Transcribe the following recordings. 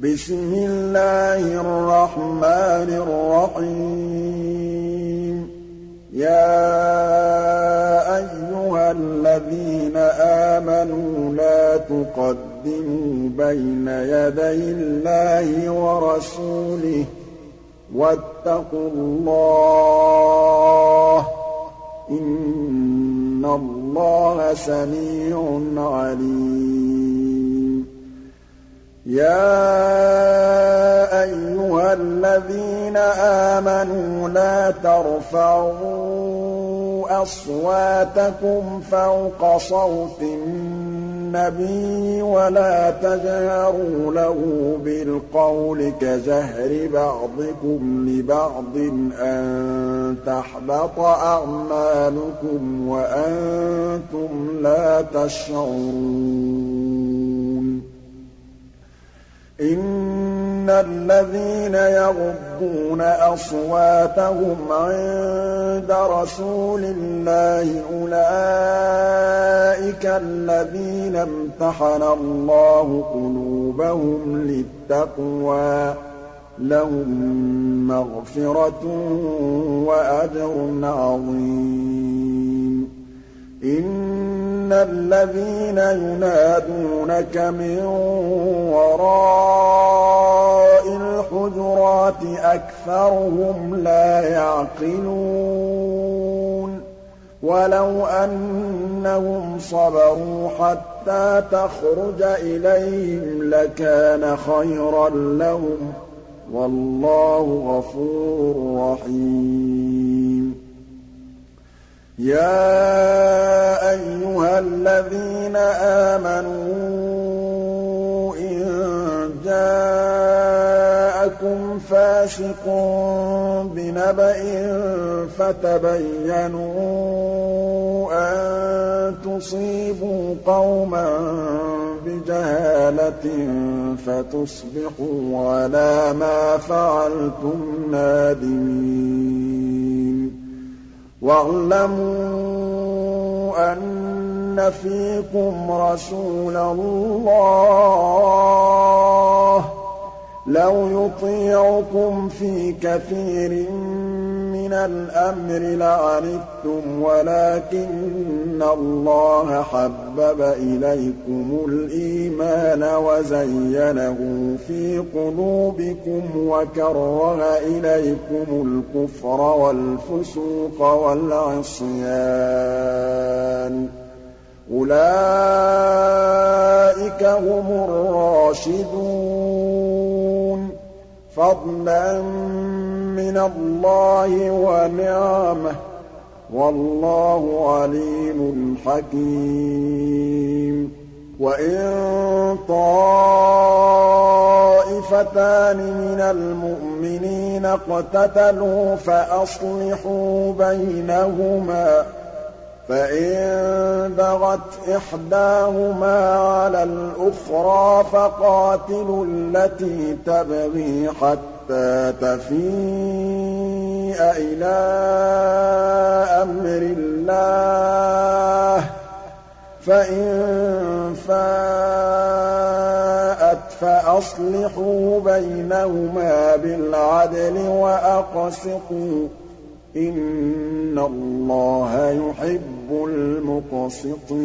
بِسْمِ اللَّهِ الرَّحْمَٰنِ الرَّحِيمِ. يَا أَيُّهَا الَّذِينَ آمَنُوا لَا تُقَدِّمُوا بَيْنَ يَدَيِ اللَّهِ وَرَسُولِهِ ۖ وَاتَّقُوا اللَّهَ ۚ. إِنَّ اللَّهَ سَمِيعٌ عَلِيمٌ. يَا أَيُّهَا الَّذِينَ آمَنُوا لَا تَرْفَعُوا أَصْوَاتَكُمْ فَوْقَ صَوْتِ النَّبِيِّ وَلَا تَجْهَرُوا لَهُ بِالْقَوْلِ كَجَهْرِ بَعْضِكُمْ لِبَعْضٍ أَن تَحْبَطَ أَعْمَالُكُمْ وَأَنتُمْ لَا تَشْعُرُونَ إِنَّ الَّذِينَ يَغُضُّونَ أَصْوَاتَهُمْ عِندَ رَسُولِ اللَّهِ أُولَٰئِكَ الَّذِينَ امْتَحَنَ اللَّهُ قُلُوبَهُمْ لِلتَّقْوَىٰ ۚ لَهُم مَّغْفِرَةٌ وَأَجْرٌ عَظِيمٌ الَّذِينَ يُنَادُونَكَ مِن وَرَاءِ الْحُجُرَاتِ أَكْثَرُهُمْ لَا يَعْقِلُونَ وَلَوْ أَنَّهُمْ صَبَرُوا حَتَّىٰ تَخْرُجَ إِلَيْهِمْ لَكَانَ خَيْرًا لَّهُمْ ۚ وَاللَّهُ غَفُورٌ رَّحِيمٌ. يَا الَّذِينَ آمَنُوا إِن جَاءَكُمْ فَاسِقٌ بِنَبَإٍ فَتَبَيَّنُوا أَن تُصِيبُوا قَوْمًا بِجَهَالَةٍ فَتُصْبِحُوا عَلَىٰ مَا فَعَلْتُمْ نَادِمِينَ. وَاعْلَمُوا أَنَّ فِيكُمْ رَسُولَ اللَّهِ ۚ لَوْ يُطِيعُكُمْ فِي كَثِيرٍ مِّنَ الْأَمْرِ لَعَنِتُّمْ وَلَٰكِنَّ اللَّهَ حَبَّبَ إِلَيْكُمُ الْإِيمَانَ وَزَيَّنَهُ فِي قُلُوبِكُمْ وَكَرَّهَ إِلَيْكُمُ الْكُفْرَ وَالْفُسُوقَ وَالْعِصْيَانَ ۚ أُولَٰئِكَ هُمُ الرَّاشِدُونَ. فَضْلًا مِّنَ اللَّهِ وَنِعْمَةً ۚ. وَاللَّهُ عَلِيمٌ حَكِيمٌ. وَإِن طَائِفَتَانِ مِنَ الْمُؤْمِنِينَ اقْتَتَلُوا فَأَصْلِحُوا بَيْنَهُمَا ۖ فَإِن بَغَتْ إِحْدَاهُمَا عَلَى الْأُخْرَىٰ فَقَاتِلُوا الَّتِي تَبْغِي حَتَّىٰ تَفِيءَ إِلَىٰ أَمْرِ اللَّهِ ۚ. فَإِن فَاءَتْ فَأَصْلِحُوا بَيْنَهُمَا بِالْعَدْلِ وَأَقْسِطُوا ۖ. إِنَّ اللَّهَ يُحِبُّ الْمُقْسِطِينَ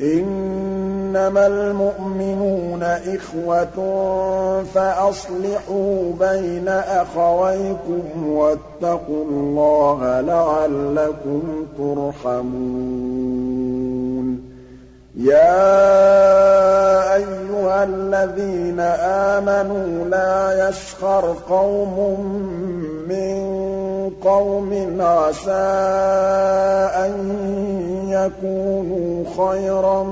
إِنَّمَا الْمُؤْمِنُونَ إِخْوَةٌ فَأَصْلِحُوا بَيْنَ أَخَوَيْكُمْ وَاتَّقُوا اللَّهَ لَعَلَّكُمْ تُرْحَمُونَ يَا أَيُّهَا الَّذِينَ آمَنُوا لَا يَسْخَرْ قَوْمٌ مِّن قَوْمٍ عَسَىٰ أَن يَكُونُوا خَيْرًا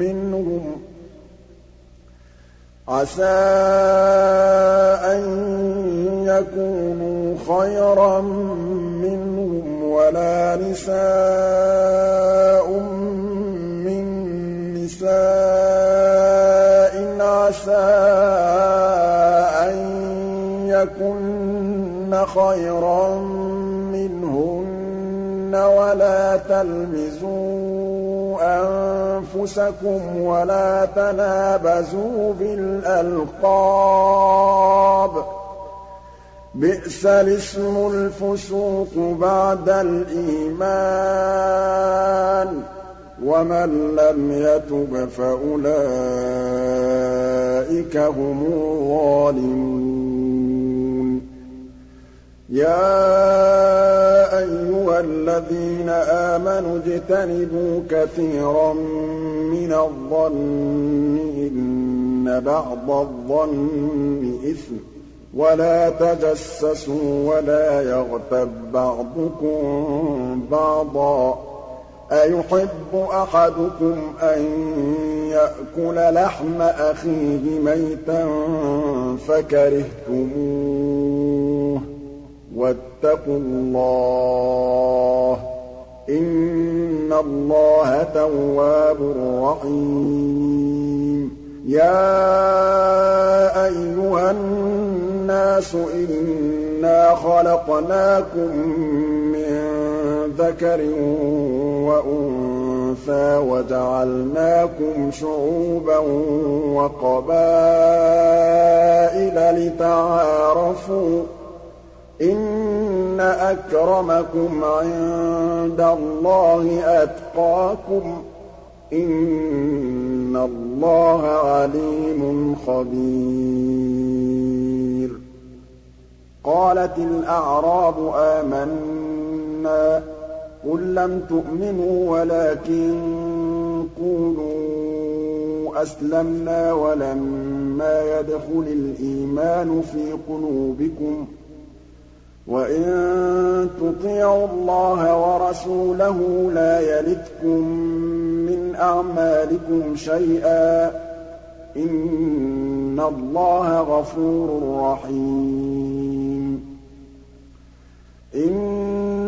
مِّنْهُمْ ۖ. عَسَىٰ أَن يَكُونُوا خَيْرًا مِّنْهُمْ وَلَا نِسَاءٌ يَكُنَّ خَيْرًا مِّنْهُنَّ وَلَا تَلْمِزُوا أَنفُسَكُمْ وَلَا تَنَابَزُوا بِالْأَلْقَابِ ۖ. بِئْسَ الاسم الفسوق بعد الإيمان. ومن لم يتب فأولئك هم الظالمون. يا أيها الذين آمنوا اجتنبوا كثيرا من الظن إن بعض الظن إثم ولا تجسسوا ولا يغتب بعضكم بعضا أَيُحِبُّ أَحَدُكُمْ أَن يَأْكُلَ لَحْمَ أَخِيهِ مَيْتًا فَكَرِهْتُمُوهُ ۚ وَاتَّقُوا اللَّهَ ۚ إِنَّ اللَّهَ تَوَّابٌ رَّحِيمٌ. يَا أَيُّهَا النَّاسُ إِنَّا خَلَقْنَاكُم مِّن ذَكَرٍ وَأُنثَىٰ وَجَعَلْنَاكُمْ شُعُوبًا وَقَبَائِلَ لِتَعَارَفُوا ۚ إِنَّ أَكْرَمَكُمْ عِندَ اللَّهِ أَتْقَاكُمْ ۚ. إِنَّ اللَّهَ عَلِيمٌ خَبِيرٌ. قَالَتِ الْأَعْرَابُ آمَنَّا. قُل لَّمْ تُؤْمِنُوا وَلَٰكِن قُولُوا أَسْلَمْنَا وَلَمَّا يَدْخُلِ الْإِيمَانُ فِي قُلُوبِكُمْ ۖ وَإِن تُطِيعُوا اللَّهَ وَرَسُولَهُ لَا يَلِتْكُم مِّنْ أَعْمَالِكُمْ شَيْئًا ۚ إِنَّ اللَّهَ غَفُورٌ رَّحِيمٌ.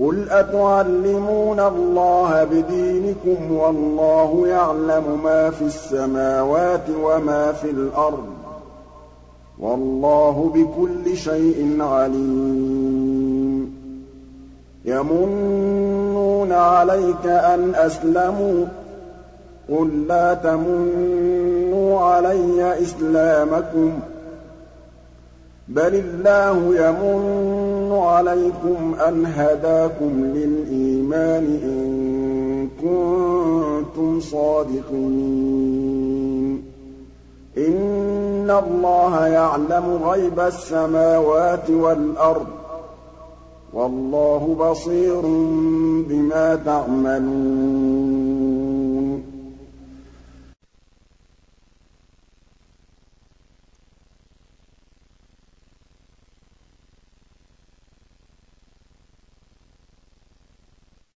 قُلْ أَتُعَلِّمُونَ اللَّهَ بِدِينِكُمْ وَاللَّهُ يَعْلَمُ مَا فِي السَّمَاوَاتِ وَمَا فِي الْأَرْضِ ۚ وَاللَّهُ بِكُلِّ شَيْءٍ عَلِيمٌ يَمُنُّونَ عَلَيْكَ أَنْ أَسْلَمُوا ۖ قُل لَّا تَمُنُّوا عَلَيَّ إِسْلَامَكُم ۖ بَلِ اللَّهُ يَمُنُّ عَلَيْكُمْ أَنْ هَدَاكُمْ لِلْإِيمَانِ إِن كُنتُمْ صَادِقِينَ. إِنَّ اللَّهَ يَعْلَمُ غَيْبَ السَّمَاوَاتِ وَالْأَرْضِ ۚ. وَاللَّهُ بَصِيرٌ بِمَا تَعْمَلُونَ.